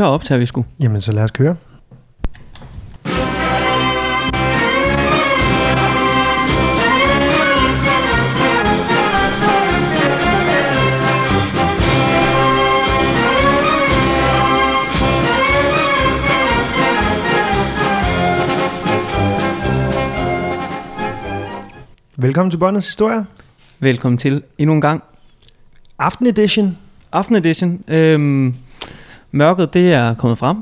Så optager vi sgu. Jamen, så lad os køre. Velkommen til Båndets Historie. Velkommen til endnu en gang. Aften Edition. Aften edition. Øhm, mørket, det er kommet frem.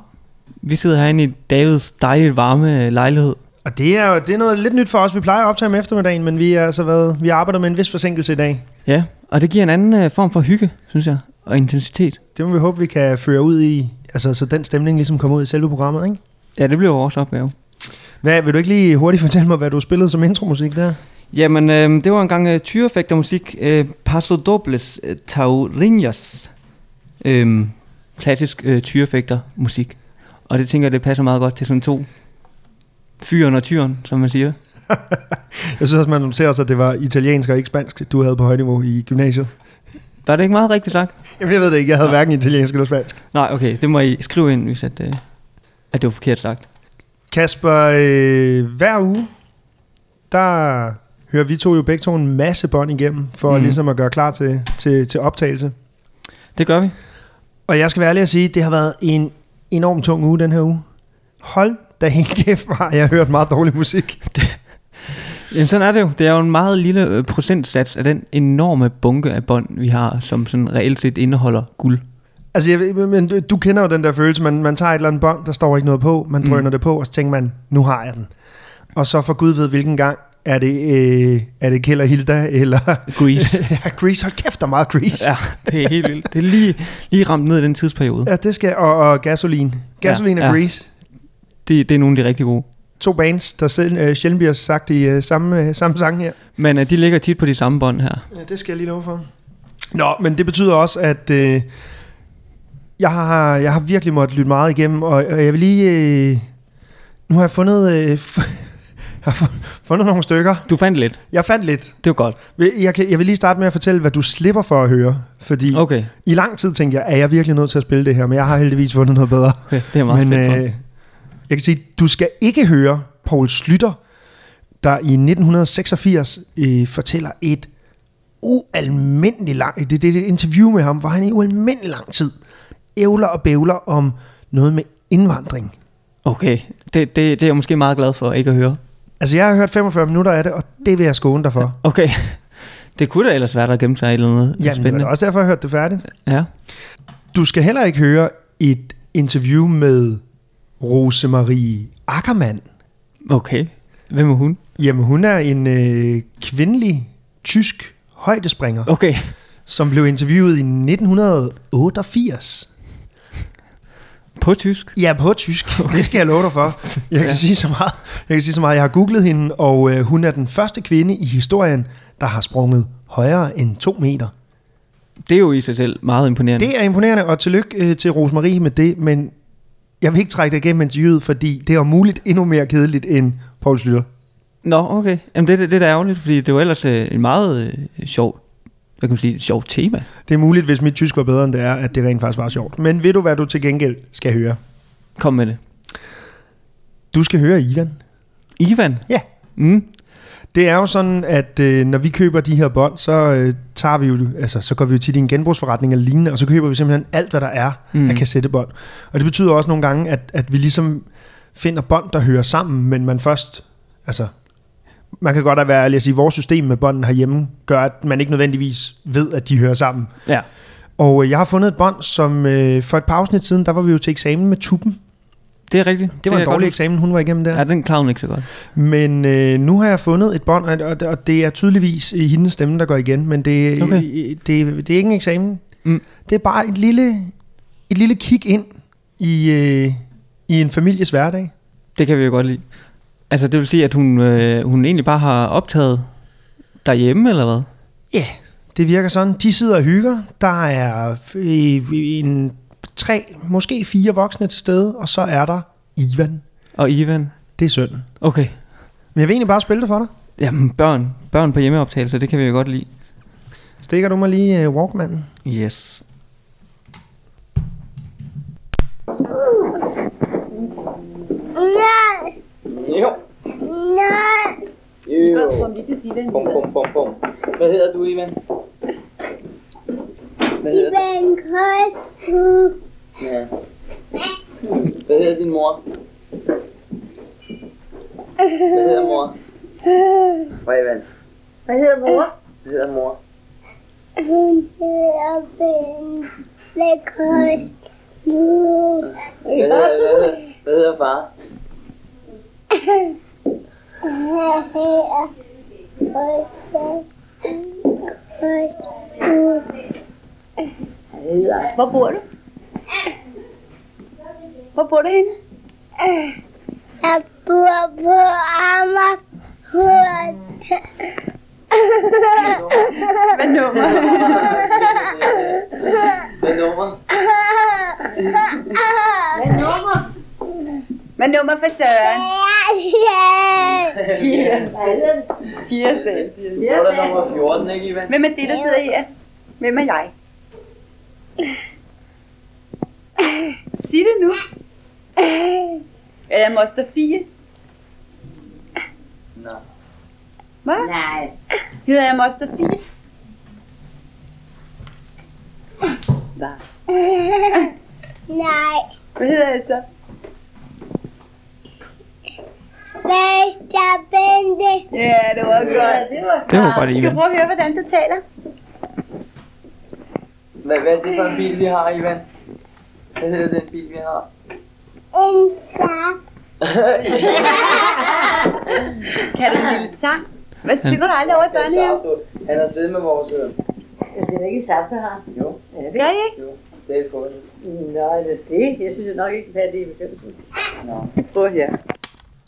Vi sidder herinde i Davids dejligt varme lejlighed. Og det er, det er noget lidt nyt for os. Vi plejer at optage om eftermiddagen, men vi, er altså været, vi arbejder med en vis forsinkelse i dag. Ja, og det giver en anden øh, form for hygge, synes jeg, og intensitet. Det må vi håbe, vi kan føre ud i, altså så den stemning ligesom kommer ud i selve programmet, ikke? Ja, det bliver vores opgave. Hvad, vil du ikke lige hurtigt fortælle mig, hvad du spillede som intromusik der? Jamen, øh, det var engang øh, tyrefægtermusik. Øh, Paso Dobles øh, Taurinhas. Øh, klassisk øh, tyrefægtermusik. Og det tænker jeg, det passer meget godt til sådan to fyren og tyren, som man siger. Jeg synes også, man noterer sig, at det var italiensk og ikke spansk, du havde på højniveau i gymnasiet. Var det ikke meget rigtigt sagt? Jamen, jeg ved det ikke. Jeg havde hverken italiensk eller spansk. Nej, okay, det må I skrive ind, hvis at, øh, at det var forkert sagt. Kasper, øh, hver uge, der hører vi to jo begge to en masse bånd igennem, for mm. Ligesom at gøre klar til, til, til optagelse. Det gør vi. Og jeg skal være ærlig at sige, det har været en enormt tung uge den her uge. Hold da helt kæft, har jeg hørt meget dårlig musik. Jamen sådan er det jo. Det er jo en meget lille øh, procentsats af den enorme bunke af bånd, vi har, som sådan reelt set indeholder guld. Altså, jeg, men du- kender jo den der følelse, man, man tager et eller andet bånd, der står ikke noget på, man Mm. drøner det på, og så tænker man, nu har jeg den. Og så for Gud ved hvilken gang, er det, øh, er det Kjell og Hilda, eller... Grease. ja, Grease, hold kæft, der er meget Grease. ja, det er helt vildt. Det er lige, lige ramt ned i den tidsperiode. Ja, det skal, og, og gasolin. Gasolin Ja, og ja. Grease. Det, det er nogle af de rigtig gode. To bands, der selv, øh, sjældent bliver sagt i øh, samme, øh, samme sang her. Men øh, de ligger tit på de samme bånd her. Ja, det skal jeg lige love for. Nå, men det betyder også, at øh, jeg, har, jeg har virkelig måttet lytte meget igennem, og, og jeg vil lige... Øh, nu har jeg fundet... Øh, jeg har fu- fundet nogle stykker. Du fandt lidt. Jeg fandt lidt. Det var godt. Jeg, kan, jeg vil lige starte med at fortælle, hvad du slipper for at høre. Fordi okay. I lang tid tænkte jeg, er jeg virkelig nødt til at spille det her? Men jeg har heldigvis fundet noget bedre. okay. det er meget Men øh, jeg kan sige, du skal ikke høre Paul Slytter, der i 1986 øh, fortæller et ualmindeligt langt, det, det er et interview med ham, hvor han i ualmindelig lang tid ævler og bævler om noget med indvandring. Okay, det, det, det er jeg måske meget glad for ikke at høre. Altså, jeg har hørt 45 minutter af det, og det vil jeg skåne dig for. Okay, det kunne da ellers være, der gemte sig et eller andet Jamen, det var spændende. også derfor, jeg har hørt det færdigt. Ja. Du skal heller ikke høre et interview med Rosemarie Ackermann. Okay, hvem er hun? Jamen, hun er en øh, kvindelig tysk højdespringer, Okay, som blev interviewet i 1988. på tysk. Ja, på tysk. Okay. Det skal jeg love dig for. Jeg kan, Ja. sige så meget. jeg kan sige så meget. Jeg har googlet hende, og øh, hun er den første kvinde i historien, der har sprunget højere end to meter. Det er jo i sig selv meget imponerende. Det er imponerende, og tillykke øh, til Rosemarie med det, men jeg vil ikke trække det igennem interviewet, fordi det er om muligt endnu mere kedeligt end Paul Slytter. Nå, okay. Jamen det, det, det er da ærgerligt, fordi det var ellers øh, en meget øh, sjov, hvad kan man sige, et sjovt tema. Det er muligt, hvis mit tysk var bedre end det er, at det rent faktisk var sjovt. Men ved du, hvad du til gengæld skal høre? Kom med det. Du skal høre Ivan. Ivan? Ja. Mm. Det er jo sådan, at øh, når vi køber de her bånd, så øh, tager vi jo, altså, så går vi jo tit i en genbrugsforretning eller lignende, og så køber vi simpelthen alt, hvad der er Mm. af kassettebånd. Og det betyder også nogle gange, at, at vi ligesom finder bånd, der hører sammen, men man først, altså, man kan godt være ærlig at sige, at vores system med bånden herhjemme gør, at man ikke nødvendigvis ved, at de hører sammen. Ja. Og øh, jeg har fundet et bånd, som øh, for et par afsnit siden, der var vi jo til eksamen med tuben. Det er rigtigt. Det var er en dårlig eksamen, hun var igennem der. Ja, den klar hun ikke så godt. Men øh, nu har jeg fundet et bånd, og, og- det er tydeligvis i hendes stemme, der går igen, men det, Okay. okay. det, det er ikke en eksamen. Mm. Det er bare et lille, et lille kig ind i, øh, i en families hverdag. Det kan vi jo godt lide. Altså det vil sige, at hun, øh, hun egentlig bare har optaget derhjemme, eller hvad? Ja, yeah, det virker sådan. De sidder og hygger. Der er øh, en tre, måske fire voksne til stede, og så er der Ivan. Og Ivan? Det er sønnen. Okay. Men jeg vil egentlig bare spille det for dig. Jamen børn. Børn på hjemmeoptagelser, det kan vi jo godt lide. Stikker du mig lige uh, Walkmanen? Yes. Nej, Jo. nej, Jo. Kom lige til at sige det. Bum, bum, bum, bum. Hvad hedder du, Ivan? Hvad hedder? Ivan Kostu. Ja. Hvad hedder din mor? Hvad hedder mor? Hej, Ivan. Hvad hedder mor? Hvad hedder mor? Hun hedder Bente Kostu. Hvad hedder, hvad hedder, hvad hedder far? Jeg hedder Kostu. Hvor bor du? Hvor bor du henne? Jeg bor på Amagerhøj. Hvad nummer for Søren? Jeg 4 4 Så er der nummer 14, ikke, Ivan? Hvem er det, der sidder her? Hvem er jeg? Sig det nu. Er jeg moster 4? Nej. Hvad? Nej. Hedder jeg moster 4? Hvad? Nej, Hvad hedder jeg så? Vester Bente. Ja, det var godt. det var Det var godt, Skal Ivan. du prøve at høre, hvordan du taler? Hvad, hvad er det for en bil, vi har, Ivan? Hvad hedder den bil, vi har? En sang. Kan du en lille sang? Hvad synger du aldrig over i børnehaven? Han har siddet med vores... øh, Det er ikke jeg har. Jo, Gør I ikke? jo. Det er. Nej, det er det. Jeg synes nok ikke, det er det i begyndelsen. Nå. Prøv her.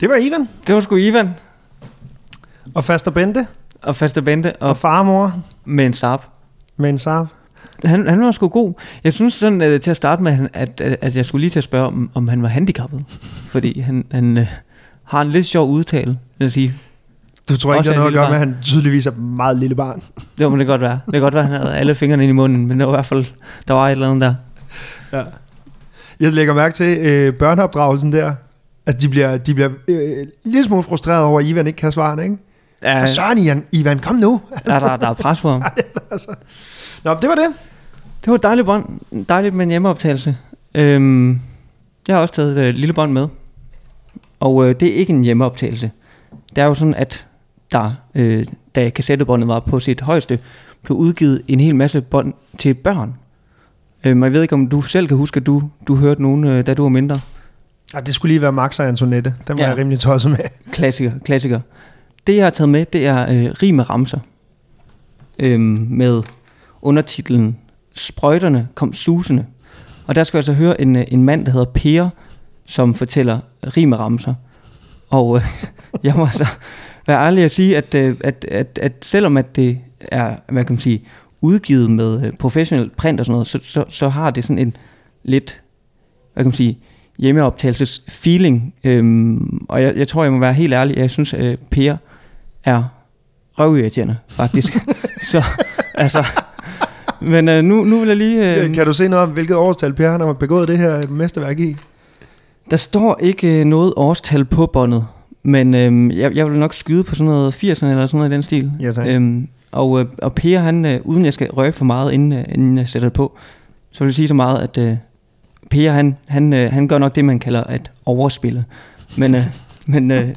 Det var Ivan Det var sgu Ivan og Faster Bente og Faste Bente og og far og mor med en Saab. med en Saab. Han, han var sgu god. Jeg synes sådan uh, til at starte med, at, at, at jeg skulle lige til at spørge, om, om han var handicappet. Fordi han, han uh, har en lidt sjov udtale, vil jeg sige. Du tror ikke, det har noget at gøre med, at han tydeligvis er et meget lille barn. Det må det godt være. Det kan godt være, at han havde alle fingrene ind i munden, men det var i hvert fald, der var et eller andet der. Ja. Jeg lægger mærke til øh, børneopdragelsen der, at de bliver, de bliver øh, en lille smule frustreret over, at Ivan ikke kan svare, ikke? Ja, For søren, Ivan, Ivan kom nu. der, der, der er pres på ham. altså. Nå, det var det. Det var et dejligt bånd. Dejligt med en hjemmeoptagelse. Øhm, jeg har også taget et øh, lille bånd med. Og øh, det er ikke en hjemmeoptagelse. Det er jo sådan, at der, øh, da kassettebåndet var på sit højeste, blev udgivet en hel masse bånd til børn. Øhm, jeg ved ikke, om du selv kan huske, at du, du hørte nogen, øh, da du var mindre. Ja, det skulle lige være Max og Antoinette. Den var Ja. jeg rimelig tosset med. Klassiker, klassiker. Det, jeg har taget med, det er øh, rim med ramser. Øhm, med undertitlen Sprøjterne kom susende. Og der skal jeg altså høre en, øh, en mand, der hedder Per, som fortæller rim med ramser. Og øh, jeg må altså være ærlig at sige, at, øh, at, at, at selvom at det er, hvad kan man sige, udgivet med øh, professionel print og sådan noget, så, så, så har det sådan en lidt, hvad kan man sige, hjemmeoptagelses feeling. Øhm, og jeg, jeg tror, jeg må være helt ærlig, jeg synes, at Per er røvirriterende, faktisk. så, altså, men øh, nu, nu vil jeg lige... Øh, Kan du se noget om, hvilket årstal Per han har begået det her mesterværk i? Der står ikke øh, noget årstal på båndet, men øhm, jeg, jeg vil nok skyde på sådan noget 80'erne eller sådan noget i den stil. Ja, tak. Øhm, og, øh, og Per, han, øh, uden jeg skal røbe for meget, inden, øh, inden jeg sætter det på, så vil jeg sige så meget, at øh, Per, han, han, øh, han gør nok det, man kalder at overspille. Men, øh, men øh,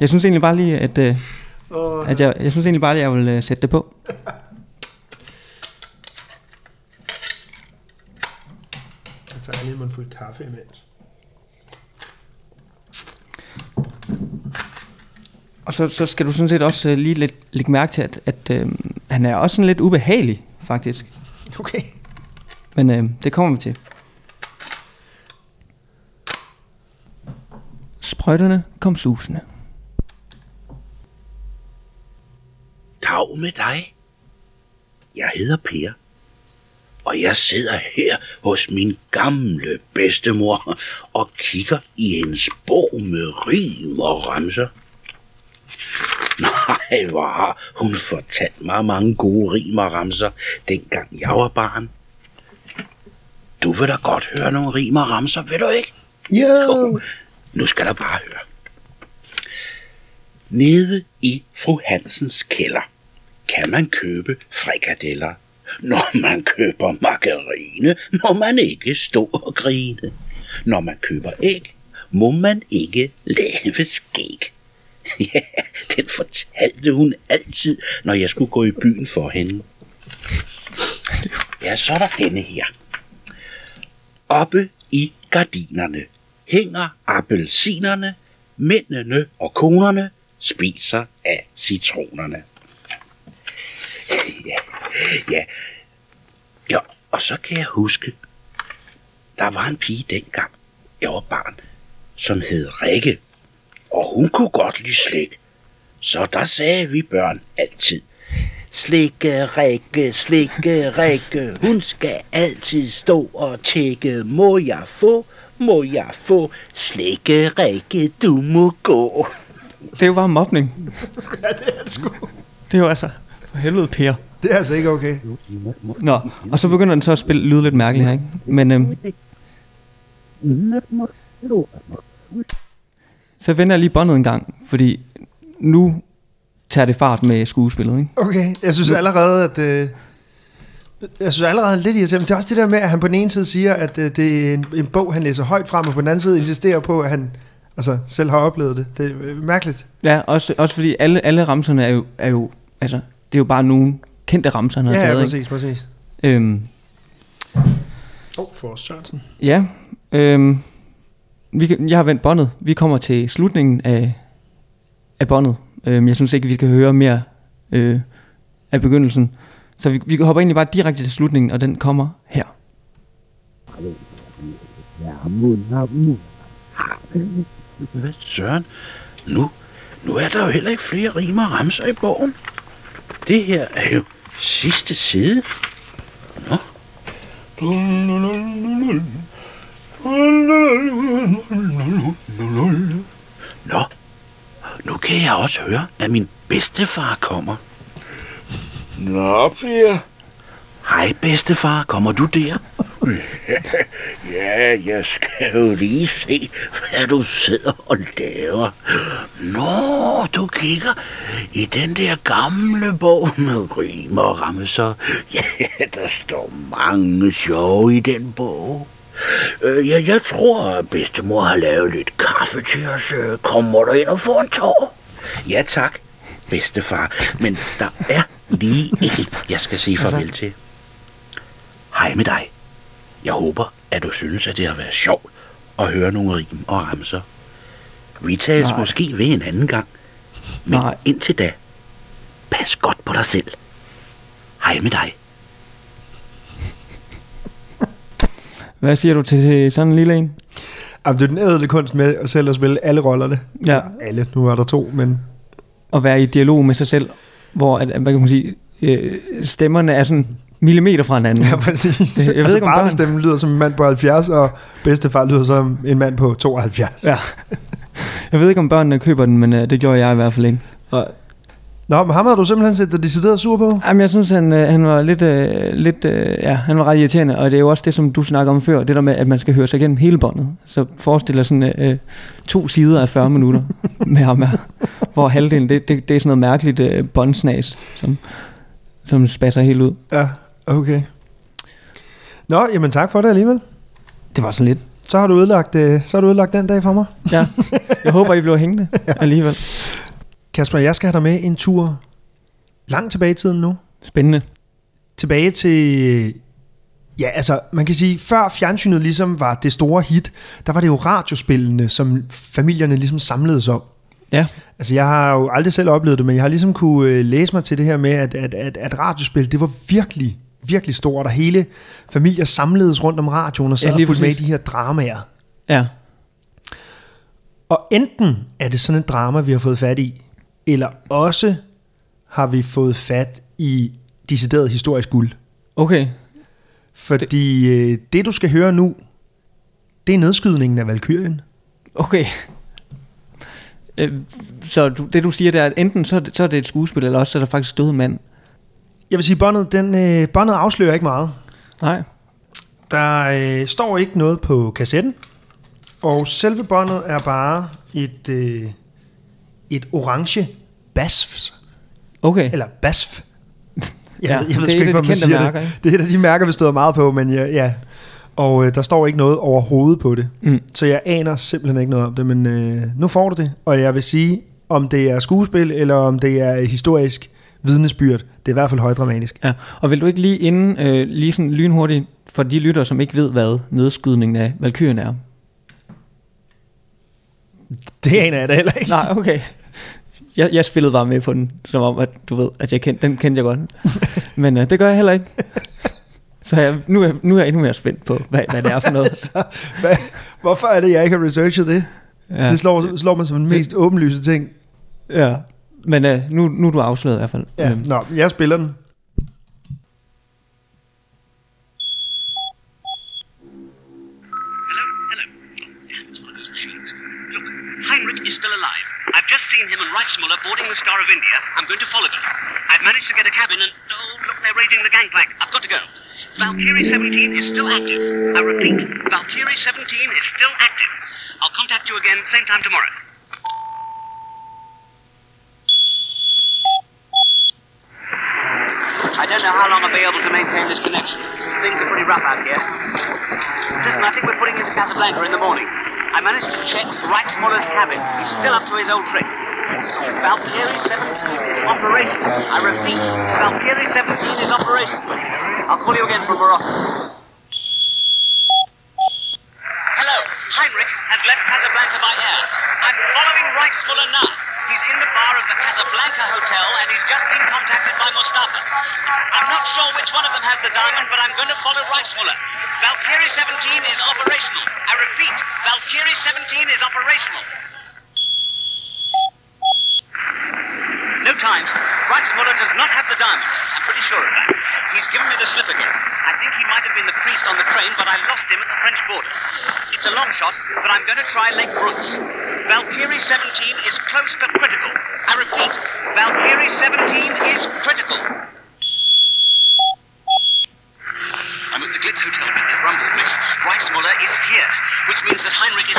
jeg synes egentlig bare lige, at, øh, at jeg, jeg synes egentlig bare, at jeg vil øh, sætte det på. Jeg tager lige en fuld kaffe imens. Og så, så skal du sådan set også øh, lige lidt, lægge mærke til, at, at øh, han er også sådan lidt ubehagelig, faktisk. Okay. Men øh, det kommer vi til. Sprøjterne kom susende. Dag med dig. Jeg hedder Per, og jeg sidder her hos min gamle bedstemor og kigger i hendes bog med rim og ramser. Nej, hvor har hun fortalt mig mange gode rim og ramser, dengang jeg var barn. Du vil da godt høre nogle rim og ramser, vil du ikke? Jo. Nu skal der bare høre. Nede i fru Hansens kælder kan man købe frikadeller. Når man køber margarine, må man ikke stå og grine. Når man køber æg, må man ikke lave skæg. Ja, den fortalte hun altid, når jeg skulle gå i byen for hende. Ja, så er der denne her. Oppe i gardinerne hænger appelsinerne, mændene og konerne spiser af citronerne. Ja, ja, ja, og så kan jeg huske, der var en pige dengang, jeg var barn, som hed Rikke, og hun kunne godt lide slik. Så der sagde vi børn altid, Slikke Rikke, slikke Rikke, hun skal altid stå og tække. Må jeg få, må jeg få, slikke Rikke, du må gå. Det er jo bare mobning. Ja, det er det sgu. Det er jo altså... For helvede, Per. Det er altså ikke okay. Nå, og så begynder den så at spille lyde lidt mærkeligt her, ikke? Men øhm, så vender jeg lige båndet en gang, fordi nu tager det fart med skuespillet, ikke? Okay, jeg synes allerede, at... Øh, jeg synes allerede lidt irriterende. Men det er også det der med, at han på den ene side siger, at øh, det er en, en bog, han læser højt frem, og på den anden side insisterer på, at han altså, selv har oplevet det. Det er øh, mærkeligt. Ja, også, også fordi alle, alle ramserne er jo, er jo, altså, det er jo bare nogle kendte ramser, han har Ja, ja, taget, ikke? præcis, præcis. Øhm, Åh, oh, for Sørensen. ja, øhm, vi, jeg har vendt båndet. Vi kommer til slutningen af, af båndet. Øhm, jeg synes ikke, vi skal høre mere øh, af begyndelsen. Så vi, vi hopper egentlig bare direkte til slutningen, og den kommer her. Hvad søren? Nu, nu er der jo heller ikke flere rimer og ramser i bogen. Det her er jo sidste side. Nå. Nå, nu kan jeg også høre, at min bedstefar kommer. Nå, Per. Hej, bedstefar. Kommer du der? Ja, jeg skal jo lige se, hvad du sidder og laver. Nå, du kigger i den der gamle bog med rim og ramser. Ja, der står mange sjove i den bog. Øh, ja, jeg tror, at bedstemor har lavet lidt kaffe til os. Øh, Kommer du ind og får en tår? Ja, tak, bedstefar. Men der er lige en, jeg skal sige farvel til. Hej med dig. Jeg håber, at du synes, at det har været sjovt at høre nogle rim og ramser. Vi tales Nej. måske ved en anden gang. Men Nej. indtil da, pas godt på dig selv. Hej med dig. Hvad siger du til sådan en lille en? Jamen, det er den ædle kunst med at selv at spille alle rollerne. Ja, Alle, nu er der to, men... at være i dialog med sig selv, hvor, at, hvad kan man sige, øh, stemmerne er sådan millimeter fra hinanden. Ja, præcis. Det- jeg ved altså, ikke, om børn- barnestemmen lyder som en mand på 70, og bedstefar lyder som en mand på 72. Ja. Jeg ved ikke, om børnene køber den, men øh, det gjorde jeg i hvert fald ikke. Og... Nå, men ham har du simpelthen set dig decideret sur på? Jamen, jeg synes, han, øh, han var lidt, øh, lidt øh, ja, han var ret irriterende, og det er jo også det, som du snakker om før, det der med, at man skal høre sig igennem hele båndet. Så forestil dig sådan øh, to sider af 40 minutter med ham her, hvor halvdelen, det, det, det er sådan noget mærkeligt øh, båndsnas, som, som spasser helt ud. Ja, okay. Nå, jamen tak for det alligevel. Det var sådan lidt, Så har du ødelagt, øh, så har du ødelagt den dag for mig. ja. Jeg håber, I blev hængende alligevel. Kasper, jeg skal have dig med en tur langt tilbage i tiden nu. Spændende. Tilbage til... Ja, altså, man kan sige, før fjernsynet ligesom var det store hit, der var det jo radiospillene, som familierne ligesom samledes om. Ja. Altså, jeg har jo aldrig selv oplevet det, men jeg har ligesom kunne øh, læse mig til det her med, at, at, at, at radiospil, det var virkelig, virkelig stort, og hele familier samledes rundt om radioen og sad Ja, og fulgte med i de her dramaer. Ja. Og enten er det sådan et drama, vi har fået fat i, eller også har vi fået fat i decideret historisk guld. Okay. Fordi øh, det, du skal høre nu, det er nedskydningen af Valkyrien. Okay. Øh, så du, det du siger, det er, at enten så, det- så er det et skuespil, eller også så er der faktisk død en mand. Jeg vil sige, båndet, den, øh, båndet afslører ikke meget. Nej. Der øh, står ikke noget på kassetten, og selve båndet er bare et, øh, et orange basf, Okay. eller basf. Jeg, Ja, ved, jeg ved det sgu ikke, de man siger mærker, det. ikke? Det er et af de mærker, vi støder meget på, men ja, ja. Og øh, der står ikke noget overhovedet på det. Mm. Så jeg aner simpelthen ikke noget om det, men øh, nu får du det. Og jeg vil sige, om det er skuespil, eller om det er historisk vidnesbyrd, det er i hvert fald højdramatisk. Ja. Og vil du ikke lige inden, øh, lige sådan lynhurtigt, for de lytter, som ikke ved, hvad nedskydningen af Valkyrien er? Det aner jeg da heller ikke. Nej, okay. Jeg, jeg spillede bare med på den, som om, at du ved, at jeg kendte, den kendte jeg godt. Men øh, det gør jeg heller ikke. Så jeg, nu, er, nu er jeg endnu mere spændt på, hvad, hvad det er for noget. Så, hvad, hvorfor er det, jeg ikke har researchet det? Ja. Det slår, slår man som den mest åbenlyse ting. ja. Men øh, nu, nu er du afsløret i hvert fald. Ja. Øhm, Nå, jeg spiller den. Heinrich is still alive. I've just seen him and Reichsmuller boarding the Star of India. I'm going to follow them. I've managed to get a cabin and... Oh, look, they're raising the gangplank. I've got to go. Valkyrie 17 is still active. I repeat, Valkyrie 17 is still active. I'll contact you again same time tomorrow. I don't know how long I'll be able to maintain this connection. Things are pretty rough out here. Listen, I think we're putting into Casablanca in the morning. I managed to check Reichsmuller's cabin. He's still up to his old tricks. Valkyrie 17 is operational. I repeat, Valkyrie 17 is operational. I'll call you again from Morocco. Hello, Heinrich has left Casablanca by air. I'm following Reichsmuller now. He's in the bar of the Casablanca Hotel and he's just been contacted by Mustafa. I'm not sure which one of them has the diamond, but I'm going to follow Reichsmuller. Valkyrie 17 is operational. I repeat, Valkyrie 17 is operational. No time. Reichsmuller does not have the diamond. I'm pretty sure of that. He's given me the slip again. I think he might have been the priest on the train, but I lost him at the French border. It's a long shot, but I'm going to try Lake Brutz. Valkyrie 17 is close to critical. I repeat, Valkyrie 17 is critical. I'm at the Glitz Hotel, me. Reichsmuller is here, which means that Heinrich is...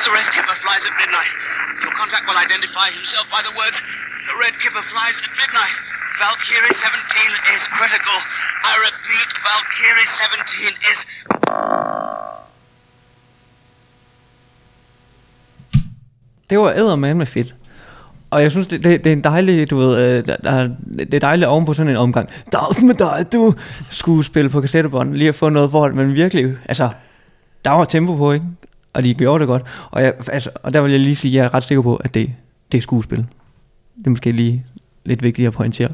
The red kipper flies at midnight. Your contact will identify himself by the words, The red kipper flies at midnight. Valkyrie 17 is critical. I repeat, Valkyrie 17 is... Det var eddermame fedt. Og jeg synes, det, det, det er en dejlig, du ved, øh, der, der, det er dejligt oven på sådan en omgang. Dags med dig, du skulle spille på kassettebånd, lige at få noget forhold, men virkelig, altså, der var tempo på, ikke? Og de gjorde det godt. Og, jeg, altså, og der vil jeg lige sige, at jeg er ret sikker på, at det, det er skuespil. Det er måske lige lidt vigtigt at pointere.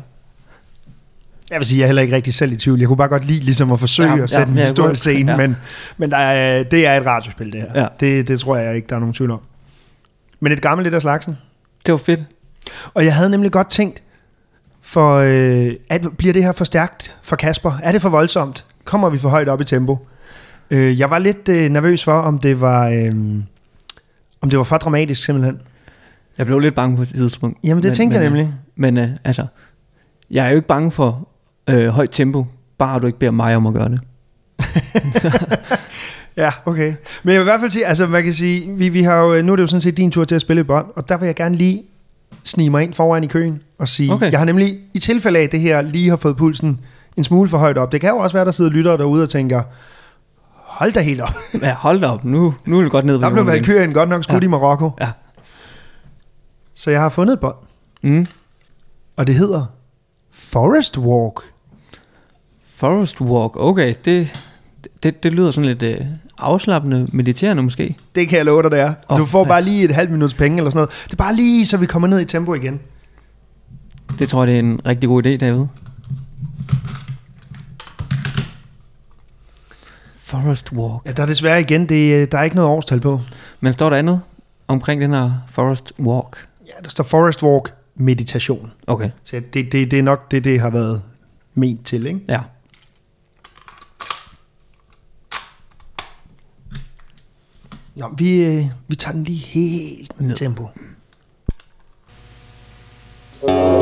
Jeg vil sige, jeg er heller ikke rigtig selv i tvivl. Jeg kunne bare godt lide ligesom at forsøge Ja, at sætte ja, en ja, historisk scene, ja. men, men der er, det er et radiospil, det her. Ja. Det, det tror jeg ikke, der er nogen tvivl om. Men et gammelt lidt af slagsen. Det var fedt. Og jeg havde nemlig godt tænkt, for øh, at, bliver det her for stærkt for Kasper? Er det for voldsomt? Kommer vi for højt op i tempo? Øh, jeg var lidt øh, nervøs for, om det var... Øh, om det var for dramatisk simpelthen. Jeg blev lidt bange på et tidspunkt. Jamen det tænkte jeg men, nemlig. Men øh, altså, jeg er jo ikke bange for øh, højt tempo, bare du ikke beder mig om at gøre det. Ja, okay. Men jeg vil i hvert fald sige, altså man kan sige, vi, vi har jo, nu er det jo sådan set din tur til at spille et bånd, og der vil jeg gerne lige snige mig ind foran i køen og sige, okay. Jeg har nemlig i tilfælde af at det her lige har fået pulsen en smule for højt op. Det kan jo også være, der sidder lyttere derude og tænker, hold da helt op. Ja, hold da op, nu, nu er det godt ned. Der blev Valkyrien godt nok skudt. Ja. i Marokko. Ja. Så jeg har fundet et bånd, Mm. og det hedder Forest Walk. Forest Walk, okay, det, det, det lyder sådan lidt øh, afslappende, mediterende måske. Det kan jeg love dig, det er. Åh, Du får ja. bare lige et halvt minuts penge eller sådan noget. Det er bare lige, så vi kommer ned i tempo igen. Det tror jeg, det er en rigtig god idé, David. Forest Walk. Ja, der er desværre igen, det, der er ikke noget årstal på. Men står der andet omkring den her Forest Walk? Ja, der står Forest Walk meditation. Okay, Så det, det, det er nok det, det har været ment til, ikke? ja. Nå, vi, øh, vi tager den lige helt ned i tempo. ikke?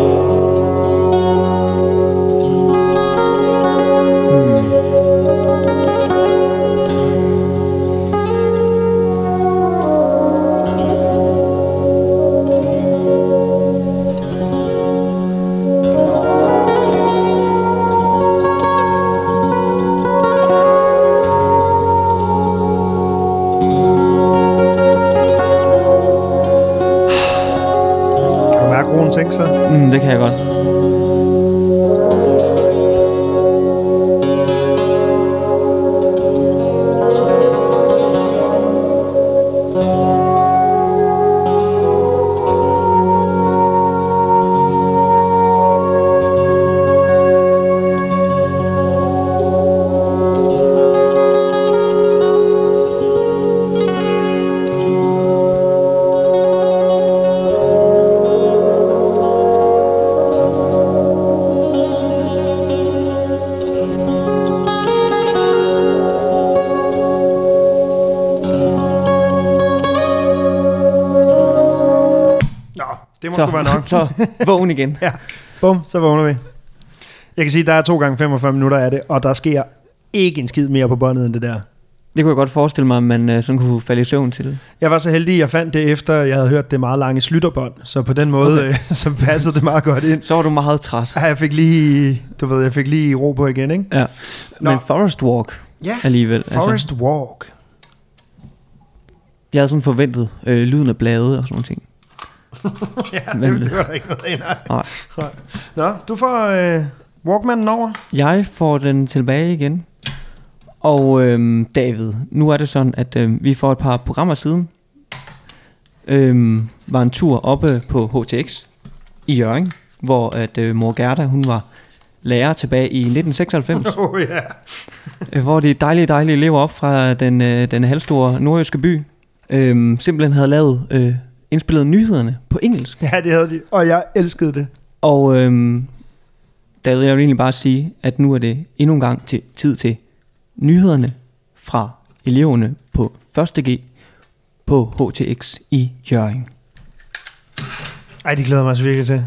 Må sgu være nok. så vågen igen. Ja, bum, så vågner vi. Jeg kan sige, at der er to gange 45 minutter af det, og der sker ikke en skid mere på båndet end det der. Det kunne jeg godt forestille mig, at man øh, sådan kunne falde i søvn til. Jeg var så heldig, at jeg fandt det efter, jeg havde hørt det meget lange slytterbånd, så på den måde, okay. så passede det meget godt ind. Så var du meget træt. Ja, Jeg fik lige, du ved, jeg fik lige ro på igen, ikke? Ja. Nå. Men Forest Walk Ja, alligevel. Forest Walk. jeg havde sådan forventet øh, lyden af blade og sådan nogle ting. Ja, Men- det, det var der ikke noget nej. Nej. Nå, du får øh, Walkmanen over. Jeg får den tilbage igen. Og øhm, David, nu er det sådan, at øhm, vi for et par programmer siden øhm, var en tur oppe på HTX i Jørgen, hvor at øh, mor Gerda, hun var lærer tilbage i 1996, Åh oh, ja. øh, hvor de dejlige, dejlige elever op fra den, øh, den halvstore nordjyske by øhm, simpelthen havde lavet øh, indspillet nyhederne på engelsk. Ja, det havde de, og jeg elskede det. Og øhm, David, jeg vil egentlig bare sige, at nu er det endnu en gang til, tid til nyhederne fra eleverne på 1. G på HTX i Jørgen. Ej, det glæder mig så virkelig til.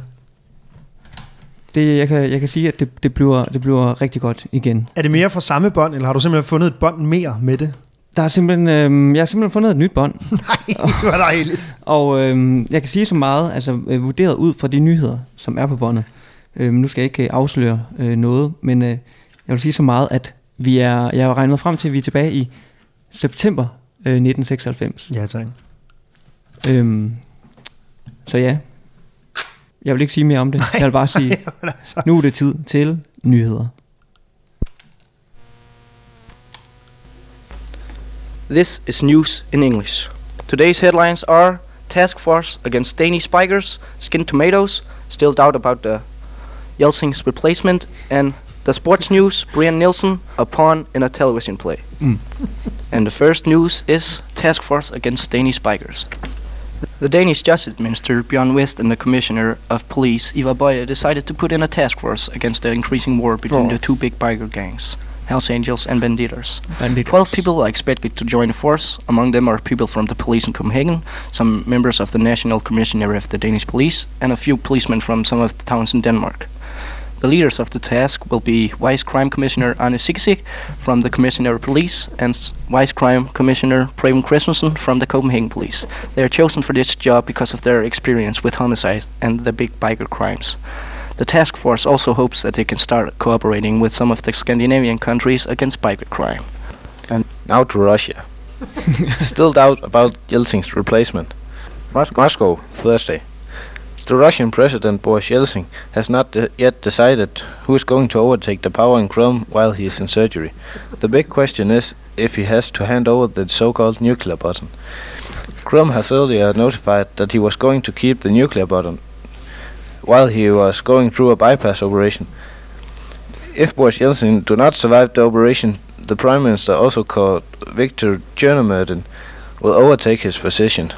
Det, jeg, kan, jeg kan sige, at det, det, bliver, det bliver rigtig godt igen. Er det mere fra samme bånd, eller har du simpelthen fundet et bånd mere med det? Der er simpelthen, øhm, jeg har simpelthen fundet et nyt bånd, Nej, det var dejligt. og øhm, jeg kan sige så meget, altså øh, vurderet ud fra de nyheder, som er på båndet. Øhm, nu skal jeg ikke øh, afsløre øh, noget, men øh, jeg vil sige så meget, at vi er, jeg har regnet frem til, at vi er tilbage i september øh, 1996. Ja, tak. Øhm, så ja, jeg vil ikke sige mere om det. Jeg vil bare sige, Jamen, altså. nu er det tid til nyheder. This is news in English. Today's headlines are Task Force against Danish spikers, skinned tomatoes, still doubt about the Yeltsin's replacement, and the sports news, Brian Nielsen, a pawn in a television play. Mm. and the first news is Task Force against Danish spikers. The Danish Justice Minister Björn West and the Commissioner of Police Ivar Boye decided to put in a task force against the increasing war between the two big biker gangs, Hells Angels and Bandidos. Bandit. 12 people are expected to join the force. Among them are people from the police in Copenhagen, some members of the National Commissionary of the Danish Police, and a few policemen from some of the towns in Denmark. The leaders of the task will be Vice Crime Commissioner Arne Sigsik from the Commissioner of Police and Vice Crime Commissioner Preben Christensen from the Copenhagen Police. They are chosen for this job because of their experience with homicides and the big biker crimes. The task force also hopes that they can start cooperating with some of the Scandinavian countries against biker crime. And now to Russia. Still doubt about Yeltsin's replacement. Mos- Moscow, Thursday. The Russian President Boris Yeltsin has not de- yet decided who is going to overtake the power in Crimea while he is in surgery. The big question is if he has to hand over the so-called nuclear button. Crimea has earlier notified that he was going to keep the nuclear button while he was going through a bypass operation. If Boris Yeltsin do not survive the operation, the Prime Minister, also called Viktor Chernomyrdin, will overtake his position.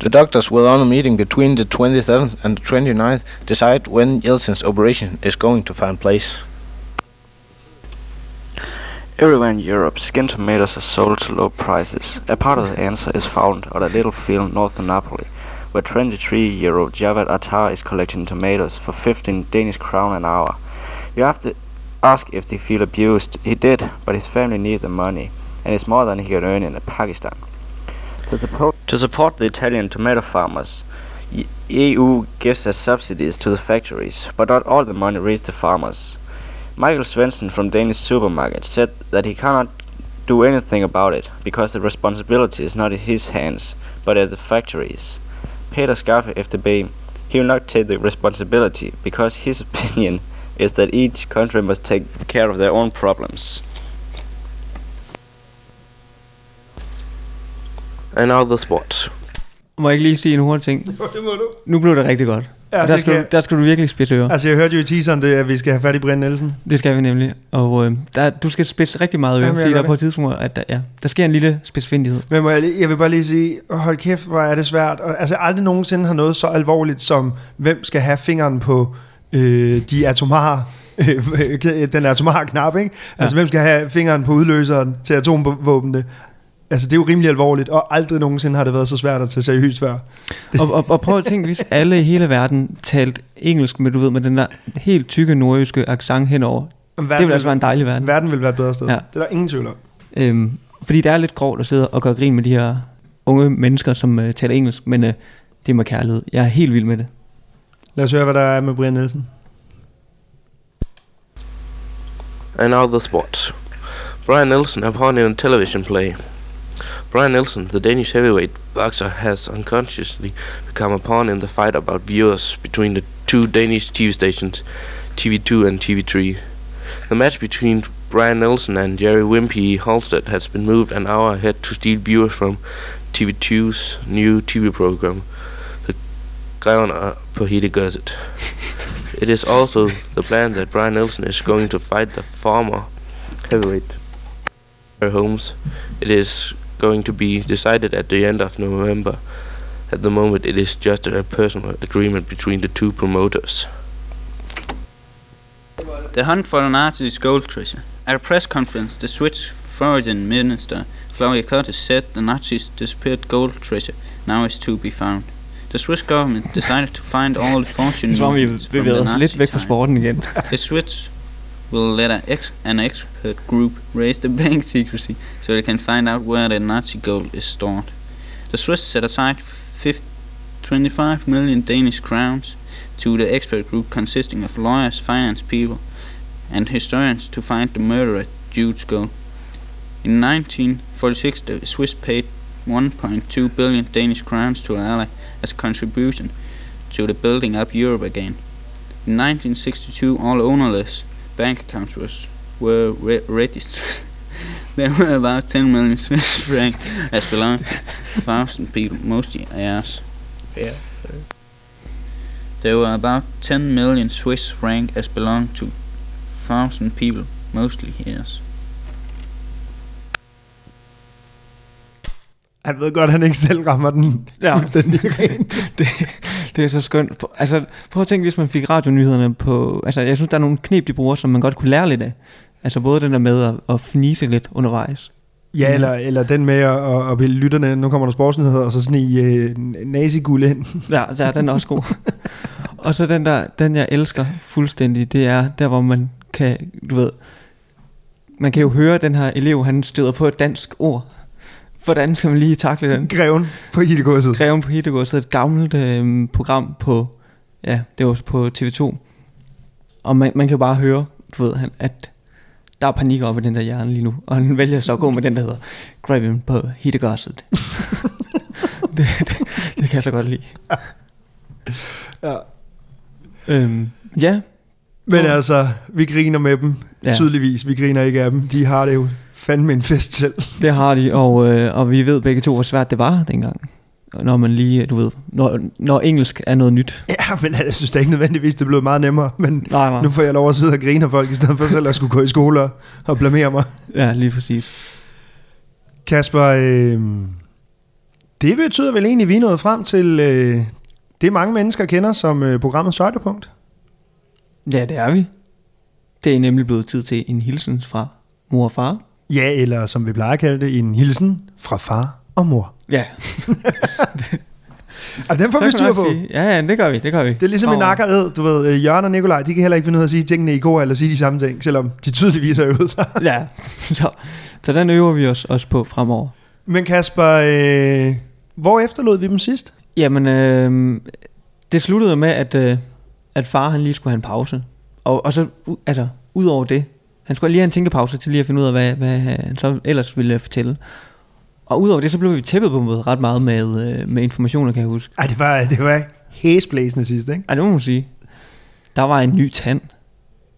The doctors will on a meeting between the 27th and the 29th decide when Yeltsin's operation is going to find place. Everywhere in Europe, skinned tomatoes are sold to low prices. A part of the answer is found on a little field north of Napoli, where 23-year-old Javad Attar is collecting tomatoes for 15 Danish crown an hour. You have to ask if they feel abused. He did, but his family need the money, and it's more than he could earn in Pakistan. To support, to support the Italian tomato farmers, EU gives us subsidies to the factories, but not all the money reaches the farmers. Michael Svensson from Danish Supermarket said that he cannot do anything about it because the responsibility is not in his hands but at the factories. Peter Skarpe, FDB, He will not take the responsibility because his opinion is that each country must take care of their own problems. And now the. Må jeg ikke lige sige en hurtig ting? det må du. Nu blev det rigtig godt. Ja, Ja, der, skal, du, der skal du virkelig spidse ører. Altså, jeg hørte jo i teaseren, det, at vi skal have fat i Brian Nielsen. Det skal vi nemlig. Og øh, der, du skal spidse rigtig meget ører, Jamen, fordi der er det. på et tidspunkt, at der, ja, der sker en lille spidsfindighed. Men må jeg, lige- jeg vil bare lige sige, hold kæft, hvor er det svært. Og, altså, aldrig nogensinde har noget så alvorligt som, hvem skal have fingeren på øh, de atomare den atomare knap, ikke? Altså, hvem skal have fingeren på udløseren til atomvåbnene? Altså, det er jo rimelig alvorligt, og aldrig nogensinde har det været så svært at tage seriøst før. og, og, og prøv at tænke, hvis alle i hele verden talte engelsk, men du ved, med den der helt tykke nordjyske accent henover. Verden det ville altså være en dejlig verden. Verden vil være et bedre sted. Ja. Det er der ingen tvivl om. Øhm, fordi det er lidt grovt at sidde og gøre grin med de her unge mennesker, som øh, taler engelsk, men øh, det er med kærlighed. Jeg er helt vild med det. Lad os høre, hvad der er med Brian Nielsen. And now the sports. Brian in a television play. Brian Nelson, the Danish heavyweight boxer, has unconsciously become a pawn in the fight about viewers between the two Danish TV stations, TV2 and TV3. The match between Brian Nelson and Jerry Wimpy Halstead has been moved an hour ahead to steal viewers from TV2's new TV program, The Greverne på Hittegøsset. It is also the plan that Brian Nelson is going to fight the former heavyweight Holmes. It is going to be decided at the end of November. At the moment, it is just a personal agreement between the two promoters. The hunt for the Nazis' gold treasure. At a press conference, the Swiss foreign minister Flavia Curtis said the Nazis' disappeared gold treasure now is to be found. The Swiss government decided to find all the fortune er Så vi movements from bevæger the os lidt Nazi væk fra time. sporten igen. The Swiss will let a ex- an expert group raise the bank secrecy so they can find out where the Nazi gold is stored. The Swiss set aside 50, 25 million Danish crowns to the expert group consisting of lawyers, finance people, and historians to find the murderer Jude's gold. In 1946, the Swiss paid 1.2 billion Danish crowns to an Ally as contribution to the building up Europe again. In 1962, all ownerless bank accounts was, were re- registered. there were about 10 million Swiss francs as belonged to 1,000 people, mostly heirs. Yeah. There were about 10 million Swiss francs as belonged to 1,000 people, mostly heirs. Han ved godt, at han ikke selv rammer den Ja. fuldstændig rent. det, det er så skønt. Altså, prøv at tænke, hvis man fik radionyhederne på... Altså, jeg synes, der er nogle knep, de bruger, som man godt kunne lære lidt af. Altså, både den der med at, at fnise lidt undervejs. Ja, eller, eller den med at, at, bilde lytterne, nu kommer der sportsnyheder, og så sådan i øh, naziguld ind. Ja, ja, den er også god. og så den der, den jeg elsker fuldstændig, det er der, hvor man kan, du ved, man kan jo høre, at den her elev, han støder på et dansk ord. Hvordan skal man lige takle den? Greven på Hittegårdet. Greven på Hittegårdet, et gammelt øh, program på, ja, det var på TV2. Og man, man kan jo bare høre, du ved, han, at der er panik op i den der hjerne lige nu. Og han vælger så at gå med den, der hedder Greven på Hittegårdet. det, det, det kan jeg så godt lide. Ja. Øhm, ja. Men Så- altså, vi griner med dem, Ja. ja. tydeligvis. Vi griner ikke af dem. De har det jo fandme en fest selv. Det har de, og, øh, og vi ved begge to, hvor svært det var dengang. Når man lige, du ved, når, når engelsk er noget nyt. Ja, men jeg synes da ikke nødvendigvis, det blevet meget nemmere. Men Nej, nej. nu får jeg lov at sidde og grine af folk, i stedet for selv at skulle gå i skole og, og blamere mig. Ja, lige præcis. Kasper, øh, det betyder vel egentlig, at vi er nået frem til øh, det, mange mennesker kender som øh, programmets højdepunkt. Ja, det er vi. Det er nemlig blevet tid til en hilsen fra mor og far. Ja, eller som vi plejer at kalde det, en hilsen fra far og mor. Ja. Og den får vi styr på. Sige, ja, ja, det gør vi, det gør vi. Det er ligesom en nakkered, du ved, øh, Jørgen og Nikolaj, de kan heller ikke finde ud af at sige tingene i kor, eller sige de samme ting, selvom de tydeligvis har øvet sig. Ja, så, så den øver vi os også på fremover. Men Kasper, øh, hvor efterlod vi dem sidst? Jamen, øh, det sluttede med, at, øh, at far han lige skulle have en pause. Og, og så, altså, ud over det, han skulle lige have en tænkepause til lige at finde ud af, hvad, hvad han så ellers ville fortælle. Og udover det, så blev vi tæppet på ret meget med, øh, med informationer, kan jeg huske. Ej, det var, det var hæsblæsende sidst, ikke? Ej, det må man sige. Der var en ny tand.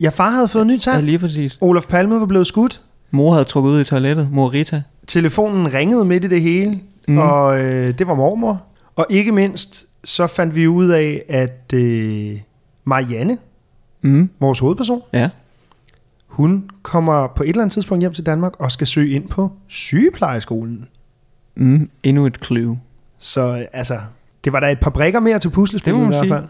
Ja, far havde fået en ny Ja, tand. lige præcis. Olof Palme var blevet skudt. Mor havde trukket ud i toilettet. Mor Rita. Telefonen ringede midt i det hele, mm. og øh, det var mormor. Og ikke mindst, så fandt vi ud af, at øh, Marianne, Mm. vores hovedperson, Ja. Hun kommer på et eller andet tidspunkt hjem til Danmark og skal søge ind på sygeplejeskolen. Mm. Endnu et clue. Så altså, det var da et par brikker mere til puslespillet i hvert sige. fald.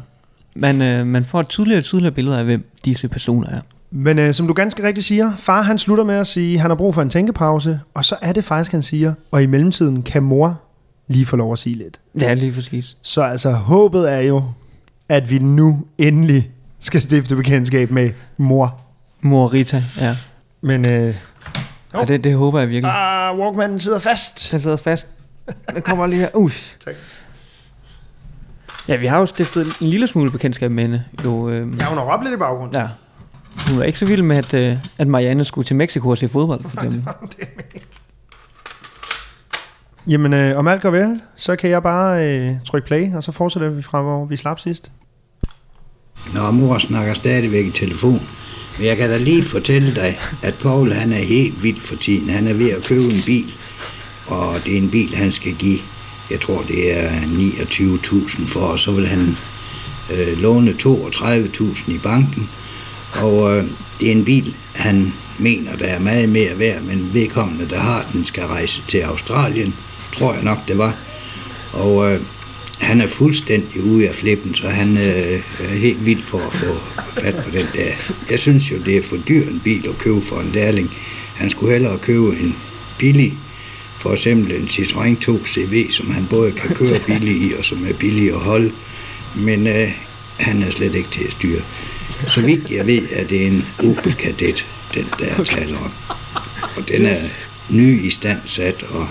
Man, øh, man får et tydeligere og tydeligere billede af, hvem disse personer er. Men øh, som du ganske rigtigt siger, far han slutter med at sige, at han har brug for en tænkepause, og så er det faktisk, han siger, og i mellemtiden kan mor lige få lov at sige lidt. Ja, lige præcis. Så altså, håbet er jo, at vi nu endelig skal stifte bekendtskab med mor. Mor Rita, ja. Men øh, ja det, det håber jeg virkelig. ah, Walkmanen sidder fast. Den sidder fast. Den kommer lige her. Uh. Tak. Ja, vi har jo stiftet en lille smule bekendtskab med hende. Jo, øh, Ja, hun har råbt lidt i baggrunden. ja. Hun var ikke så vild med, at, øh, at Marianne skulle til Mexico og se fodbold, for eksempel. Jamen, øh, om alt går vel, så kan jeg bare øh, trykke play, og så fortsætter vi fra, hvor vi slap sidst. Nå, mor snakker stadigvæk i telefon. Men jeg kan da lige fortælle dig, at Paul han er helt vild for tiden. Han er ved at købe en bil, og det er en bil, han skal give. Jeg tror, det er 29.000 for, og så vil han øh, låne 32.000 i banken. Og øh, det er en bil, han mener, der er meget mere værd, men vedkommende, der har den, skal rejse til Australien, tror jeg nok, det var. Og øh, han er fuldstændig ude af flippen, så han øh, er helt vild for at få fat på den der. Jeg synes jo, det er for dyr en bil at købe for en lærling. Han skulle hellere købe en billig, for eksempel en Citroën 2 CV, som han både kan køre billig i, og som er billig at holde. Men øh, han er slet ikke til at styre. Så vidt jeg ved, er det en Opel Kadett, den der er tale om. Og den er ny i stand sat, og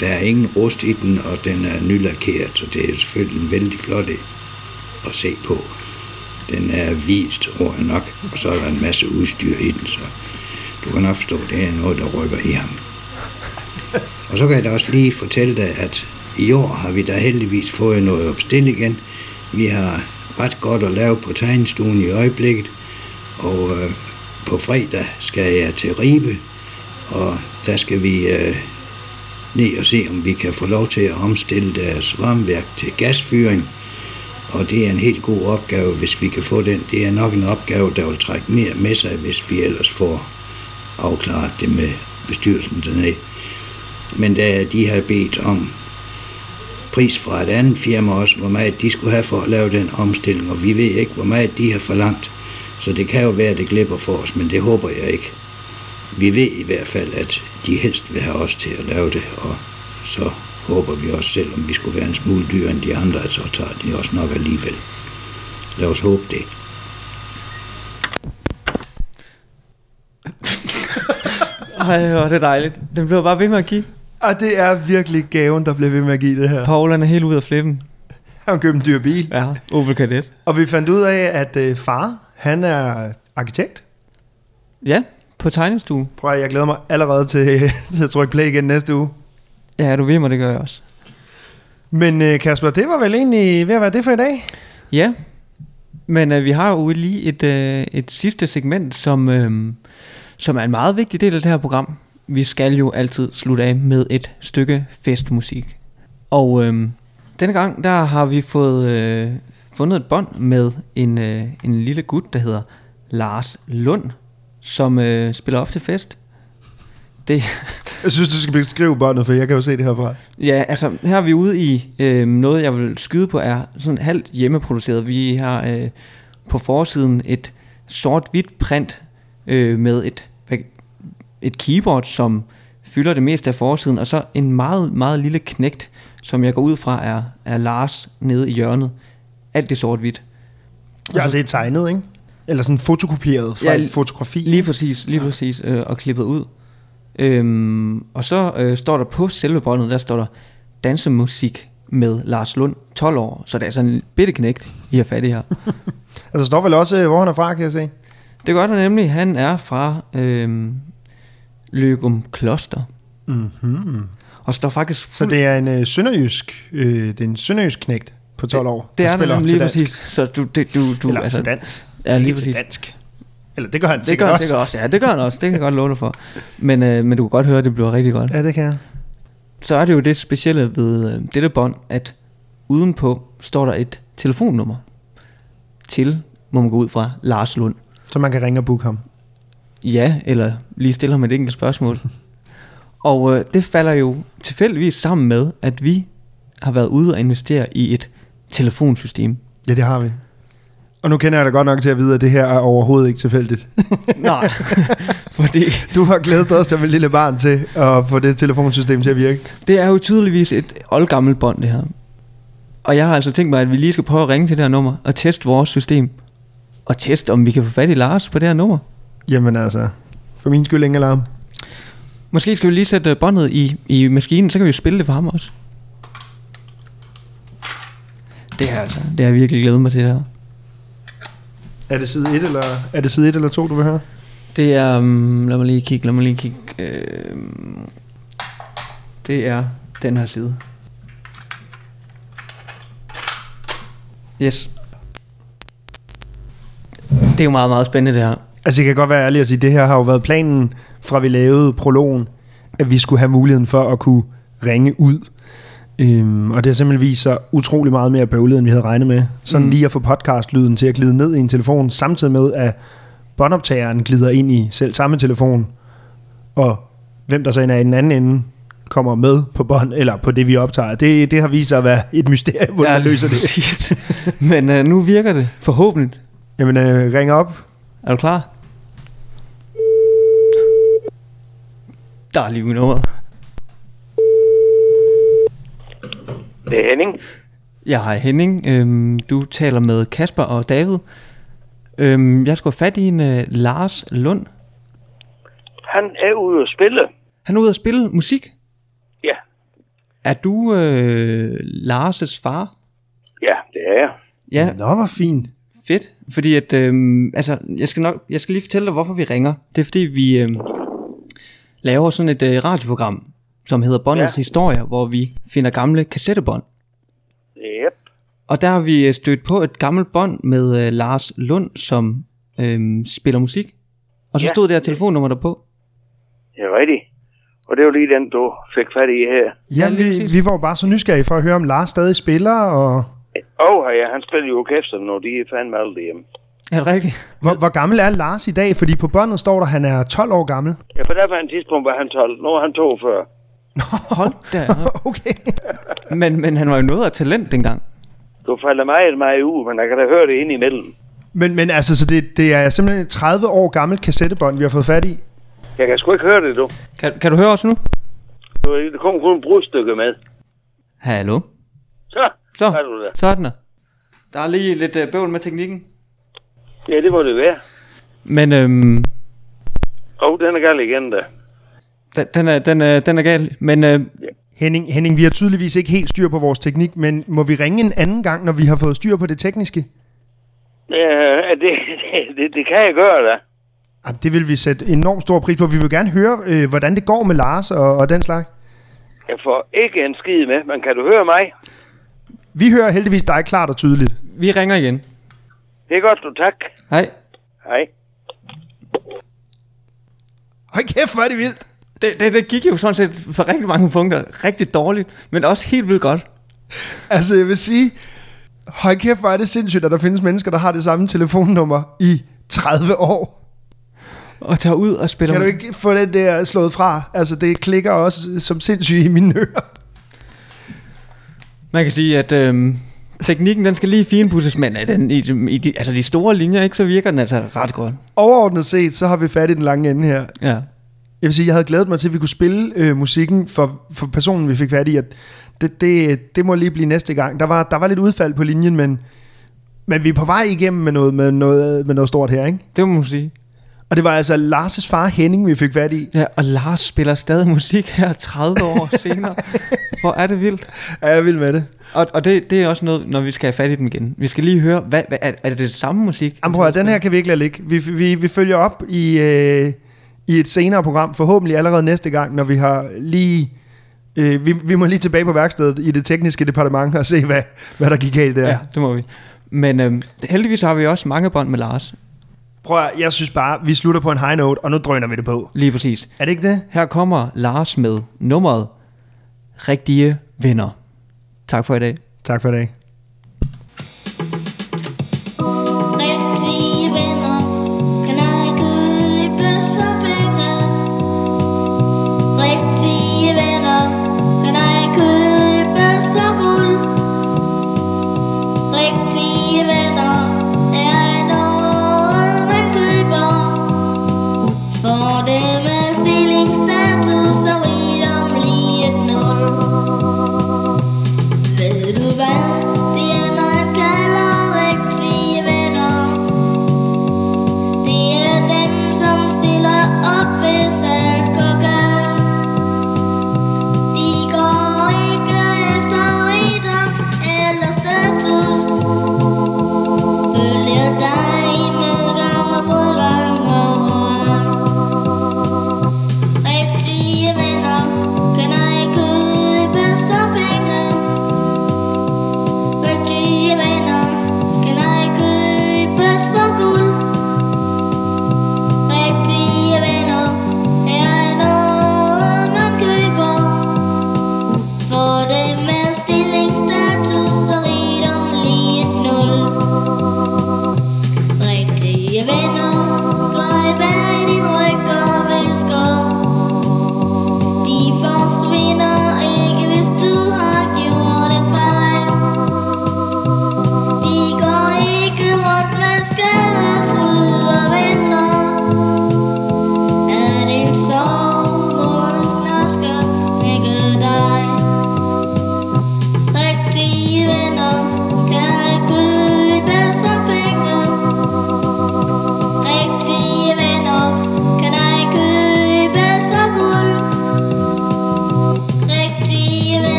der er ingen rust i den, og den er nylakeret, så det er selvfølgelig en vældig flot at se på. Den er vist, tror jeg nok, og så er der en masse udstyr i den, så du kan nok forstå, at det er noget, der rykker i ham. Og så kan jeg da også lige fortælle dig, at i år har vi da heldigvis fået noget opstil igen. Vi har ret godt at lave på tegnestuen i øjeblikket, og øh, på fredag skal jeg til Ribe, og der skal vi øh, ned og se, om vi kan få lov til at omstille deres varmeværk til gasfyring. Og det er en helt god opgave, hvis vi kan få den. Det er nok en opgave, der vil trække mere med sig, hvis vi ellers får afklaret det med bestyrelsen dernede. Men da de har bedt om pris fra et andet firma også, hvor meget de skulle have for at lave den omstilling, og vi ved ikke, hvor meget de har forlangt. Så det kan jo være, at det glipper for os, men det håber jeg ikke. Vi ved i hvert fald, at de helst vil have os til at lave det, og så håber vi også, selvom vi skulle være en smule dyre end de andre, at så tager de også nok alligevel. Lad os håbe det. Ej, hvor er det dejligt. Den blev bare ved med at give. Og det er virkelig gaven, der bliver ved med at give det her. Paul er helt ude af flippen. Han købte en dyr bil. Ja, Opel Kadett. Og vi fandt ud af, at øh, far, han er arkitekt. Ja, på tegnestue. Prøv at jeg glæder mig allerede til, til at trykke play igen næste uge. Ja, du ved mig, det gør jeg også. Men øh, Kasper, det var vel egentlig ved at være det for i dag? Ja, men øh, vi har jo lige et, øh, et sidste segment, som, øh, som er en meget vigtig del af det her program. Vi skal jo altid slutte af med et stykke festmusik. Og øh, denne gang, der har vi fået øh, fundet et bånd med en, øh, en lille gut, der hedder Lars Lund, som øh, spiller op til fest. Det, Jeg synes, du skal beskrive båndet, for jeg kan jo se det herfra. Ja, altså her er vi ude i øh, noget, jeg vil skyde på, er sådan halvt hjemmeproduceret. Vi har øh, på forsiden et sort-hvidt print øh, med et, et keyboard, som fylder det meste af forsiden, og så en meget, meget lille knægt, som jeg går ud fra er, er Lars nede i hjørnet. Alt det sort-hvidt. Ja, det er tegnet, ikke? Eller sådan fotokopieret fra Ja, et fotografi. Lige præcis, lige ja. præcis, øh, og klippet ud. Øhm, og så øh, står der på selve båndet, der står der dansemusik med Lars Lund, 12 år. Så det er sådan en bitte knægt, I har fat i her. altså, der står vel også, øh, hvor han er fra, kan jeg se. Det gør der nemlig. Han er fra øhm, Løgum Kloster. Mm-hmm. Og står faktisk Så det er en øh, sønderjysk, øh, det er en sønderjysk knægt på på 12 år, Det der er det spiller nemlig til dansk. præcis. Så du, det, du, du, Eller altså, til dans. Ja, lige Ikke til præcis. dansk. Eller det gør han Det sikkert gør han også. sikkert også. Ja, det gør han også. Det kan jeg godt love dig for. Men, øh, men du kan godt høre, at det bliver rigtig godt. Ja, det kan jeg. Så er det jo det specielle ved øh, dette bånd, at udenpå står der et telefonnummer til, må man gå ud fra, Lars Lund. Så man kan ringe og booke ham. Ja, eller lige stille ham et enkelt spørgsmål. og øh, det falder jo tilfældigvis sammen med, at vi har været ude og investere i et telefonsystem. Ja, det har vi. Og nu kender jeg dig godt nok til at vide, at det her er overhovedet ikke tilfældigt. Nej, fordi... Du har glædet dig som et lille barn til at få det telefonsystem til at virke. Det er jo tydeligvis et oldgammelt bånd, det her. Og jeg har altså tænkt mig, at vi lige skal prøve at ringe til det her nummer og teste vores system. Og teste, om vi kan få fat i Lars på det her nummer. Jamen altså, for min skyld ingen alarm. Måske skal vi lige sætte øh, båndet i, i maskinen, så kan vi jo spille det for ham også. Det her altså, det har jeg virkelig glædet mig til det her. Er det side 1 eller, er det side 1 eller 2, du vil høre? Det er, um, lad mig lige kigge, lad mig lige kigge. Øh, det er den her side. Yes. Det er jo meget, meget spændende det her. Altså jeg kan godt være ærlig og sige, at det her har jo været planen, fra vi lavede prologen, at vi skulle have muligheden for at kunne ringe ud. Øhm, og det har simpelthen vist sig utrolig meget mere bøvlet, end vi havde regnet med. Sådan Mm. lige at få podcastlyden til at glide ned i en telefon, samtidig med, at båndoptageren glider ind i selv samme telefon. Og hvem der så end er i den anden ende, kommer med på bånd, eller på det, vi optager. Det, det har vist sig at være et mysterium, hvordan man løser det. Men øh, nu virker det forhåbentlig. Jamen, øh, ring op. Er du klar? Der er lige nummeret. Det er Henning. Jeg har Henning. Øhm, du taler med Kasper og David. Øhm, jeg skulle have fat i en øh, Lars Lund. Han er ude at spille. Han er ude at spille musik. Ja, Er du øh, Lars' far? ja, det er jeg. Ja. Nå, hvor fint. Fedt. Fordi at, øhm, altså, jeg skal, nok, jeg skal lige fortælle dig, hvorfor vi ringer. Det er fordi, vi øhm, laver sådan et øh, radioprogram, som hedder Båndets ja. Ja. Historier, hvor vi finder gamle kassettebånd. Yep. Og der har vi øh, stødt på et gammelt bånd med øh, Lars Lund, som øhm, spiller musik. Og så Ja. stod der telefonnummer der på. Det er rigtigt. Og det var lige den, du fik fat i her. Ja, vi, vi var jo bare så nysgerrige for at høre, om Lars stadig spiller, og Åh, oh, ja, han spiller jo orkester, når de er fandme alle hjemme. Er det rigtigt? hvor, hvor gammel er Lars i dag? Fordi på båndet står der, at han er 12 år gammel. Ja, for der var en tidspunkt, var han 12. Nu er han 42. Hold da op. okay. Men, men han var jo noget af talent dengang. Du falder meget, meget ud, men jeg kan da høre det ind imellem. Men, men altså, så det, det er simpelthen et 30 år gammelt kassettebånd, vi har fået fat i. Jeg kan sgu ikke høre det, du. Kan, kan du høre os nu? Du, Der kom kun et brudstykke med. Hallo? Så, Så, er du der. sådan der. Der er lige lidt øh, bøvl med teknikken. Ja, det må det være. Men øhm, Åh, oh, den er gal igen, da. Den, den, er, den, er, den er gal. Men øh, Henning, Henning, vi har tydeligvis ikke helt styr på vores teknik, men må vi ringe en anden gang, når vi har fået styr på det tekniske? Ja, det, det, det, det kan jeg gøre, da. Jamen, det vil vi sætte enormt stor pris på. Vi vil gerne høre, øh, hvordan det går med Lars og, og den slags. Jeg får ikke en skid med, men kan du høre mig? Vi hører heldigvis dig klart og tydeligt. vi ringer igen. Det er godt, du tak. Hej. Hej. Hold kæft, hvor er det vildt. Det, det, det gik jo sådan set for rigtig mange punkter rigtig dårligt, men også helt vildt godt. Altså, jeg vil sige, hold kæft, hvor er det sindssygt, at der findes mennesker, der har det samme telefonnummer i 30 år. Og tager ud og spiller... Kan du ikke få den der slået fra? Altså, det klikker også som sindssygt i mine ører. Man kan sige, at øhm, teknikken den skal lige finpudses, men den, i, i de, altså de store linjer, ikke, så virker den altså ret godt. Overordnet set, så har vi fat i den lange ende her. Ja. Jeg vil sige, jeg havde glædet mig til, at vi kunne spille øh, musikken for, for personen, vi fik fat i. At det, det, det må lige blive næste gang. Der var, der var lidt udfald på linjen, men, men vi er på vej igennem med noget, med noget, med noget stort her, ikke? Det må man sige. Og det var altså Lars' far Henning, vi fik fat i. Ja, og Lars spiller stadig musik her 30 år senere. Hvor er det vildt. Ja, jeg vil med det. Og, og det, det er også noget, når vi skal have fat i dem igen. Vi skal lige høre, hvad, hvad, er, er det det samme musik? Jamen, prøv at, høre, den her kan vi ikke lade ligge. Vi, vi, vi følger op i, øh, i et senere program, forhåbentlig allerede næste gang, når vi har lige Øh, vi, vi må lige tilbage på værkstedet i det tekniske departement og se, hvad, hvad der gik galt der. Ja, det må vi. Men øhm, heldigvis har vi også mange bånd med Lars. Prøv at, jeg synes bare, vi slutter på en high note, og nu drøner vi det på. Lige præcis. Er det ikke det? Her kommer Lars med nummeret Rigtige Venner. Tak for i dag. Tak for i dag.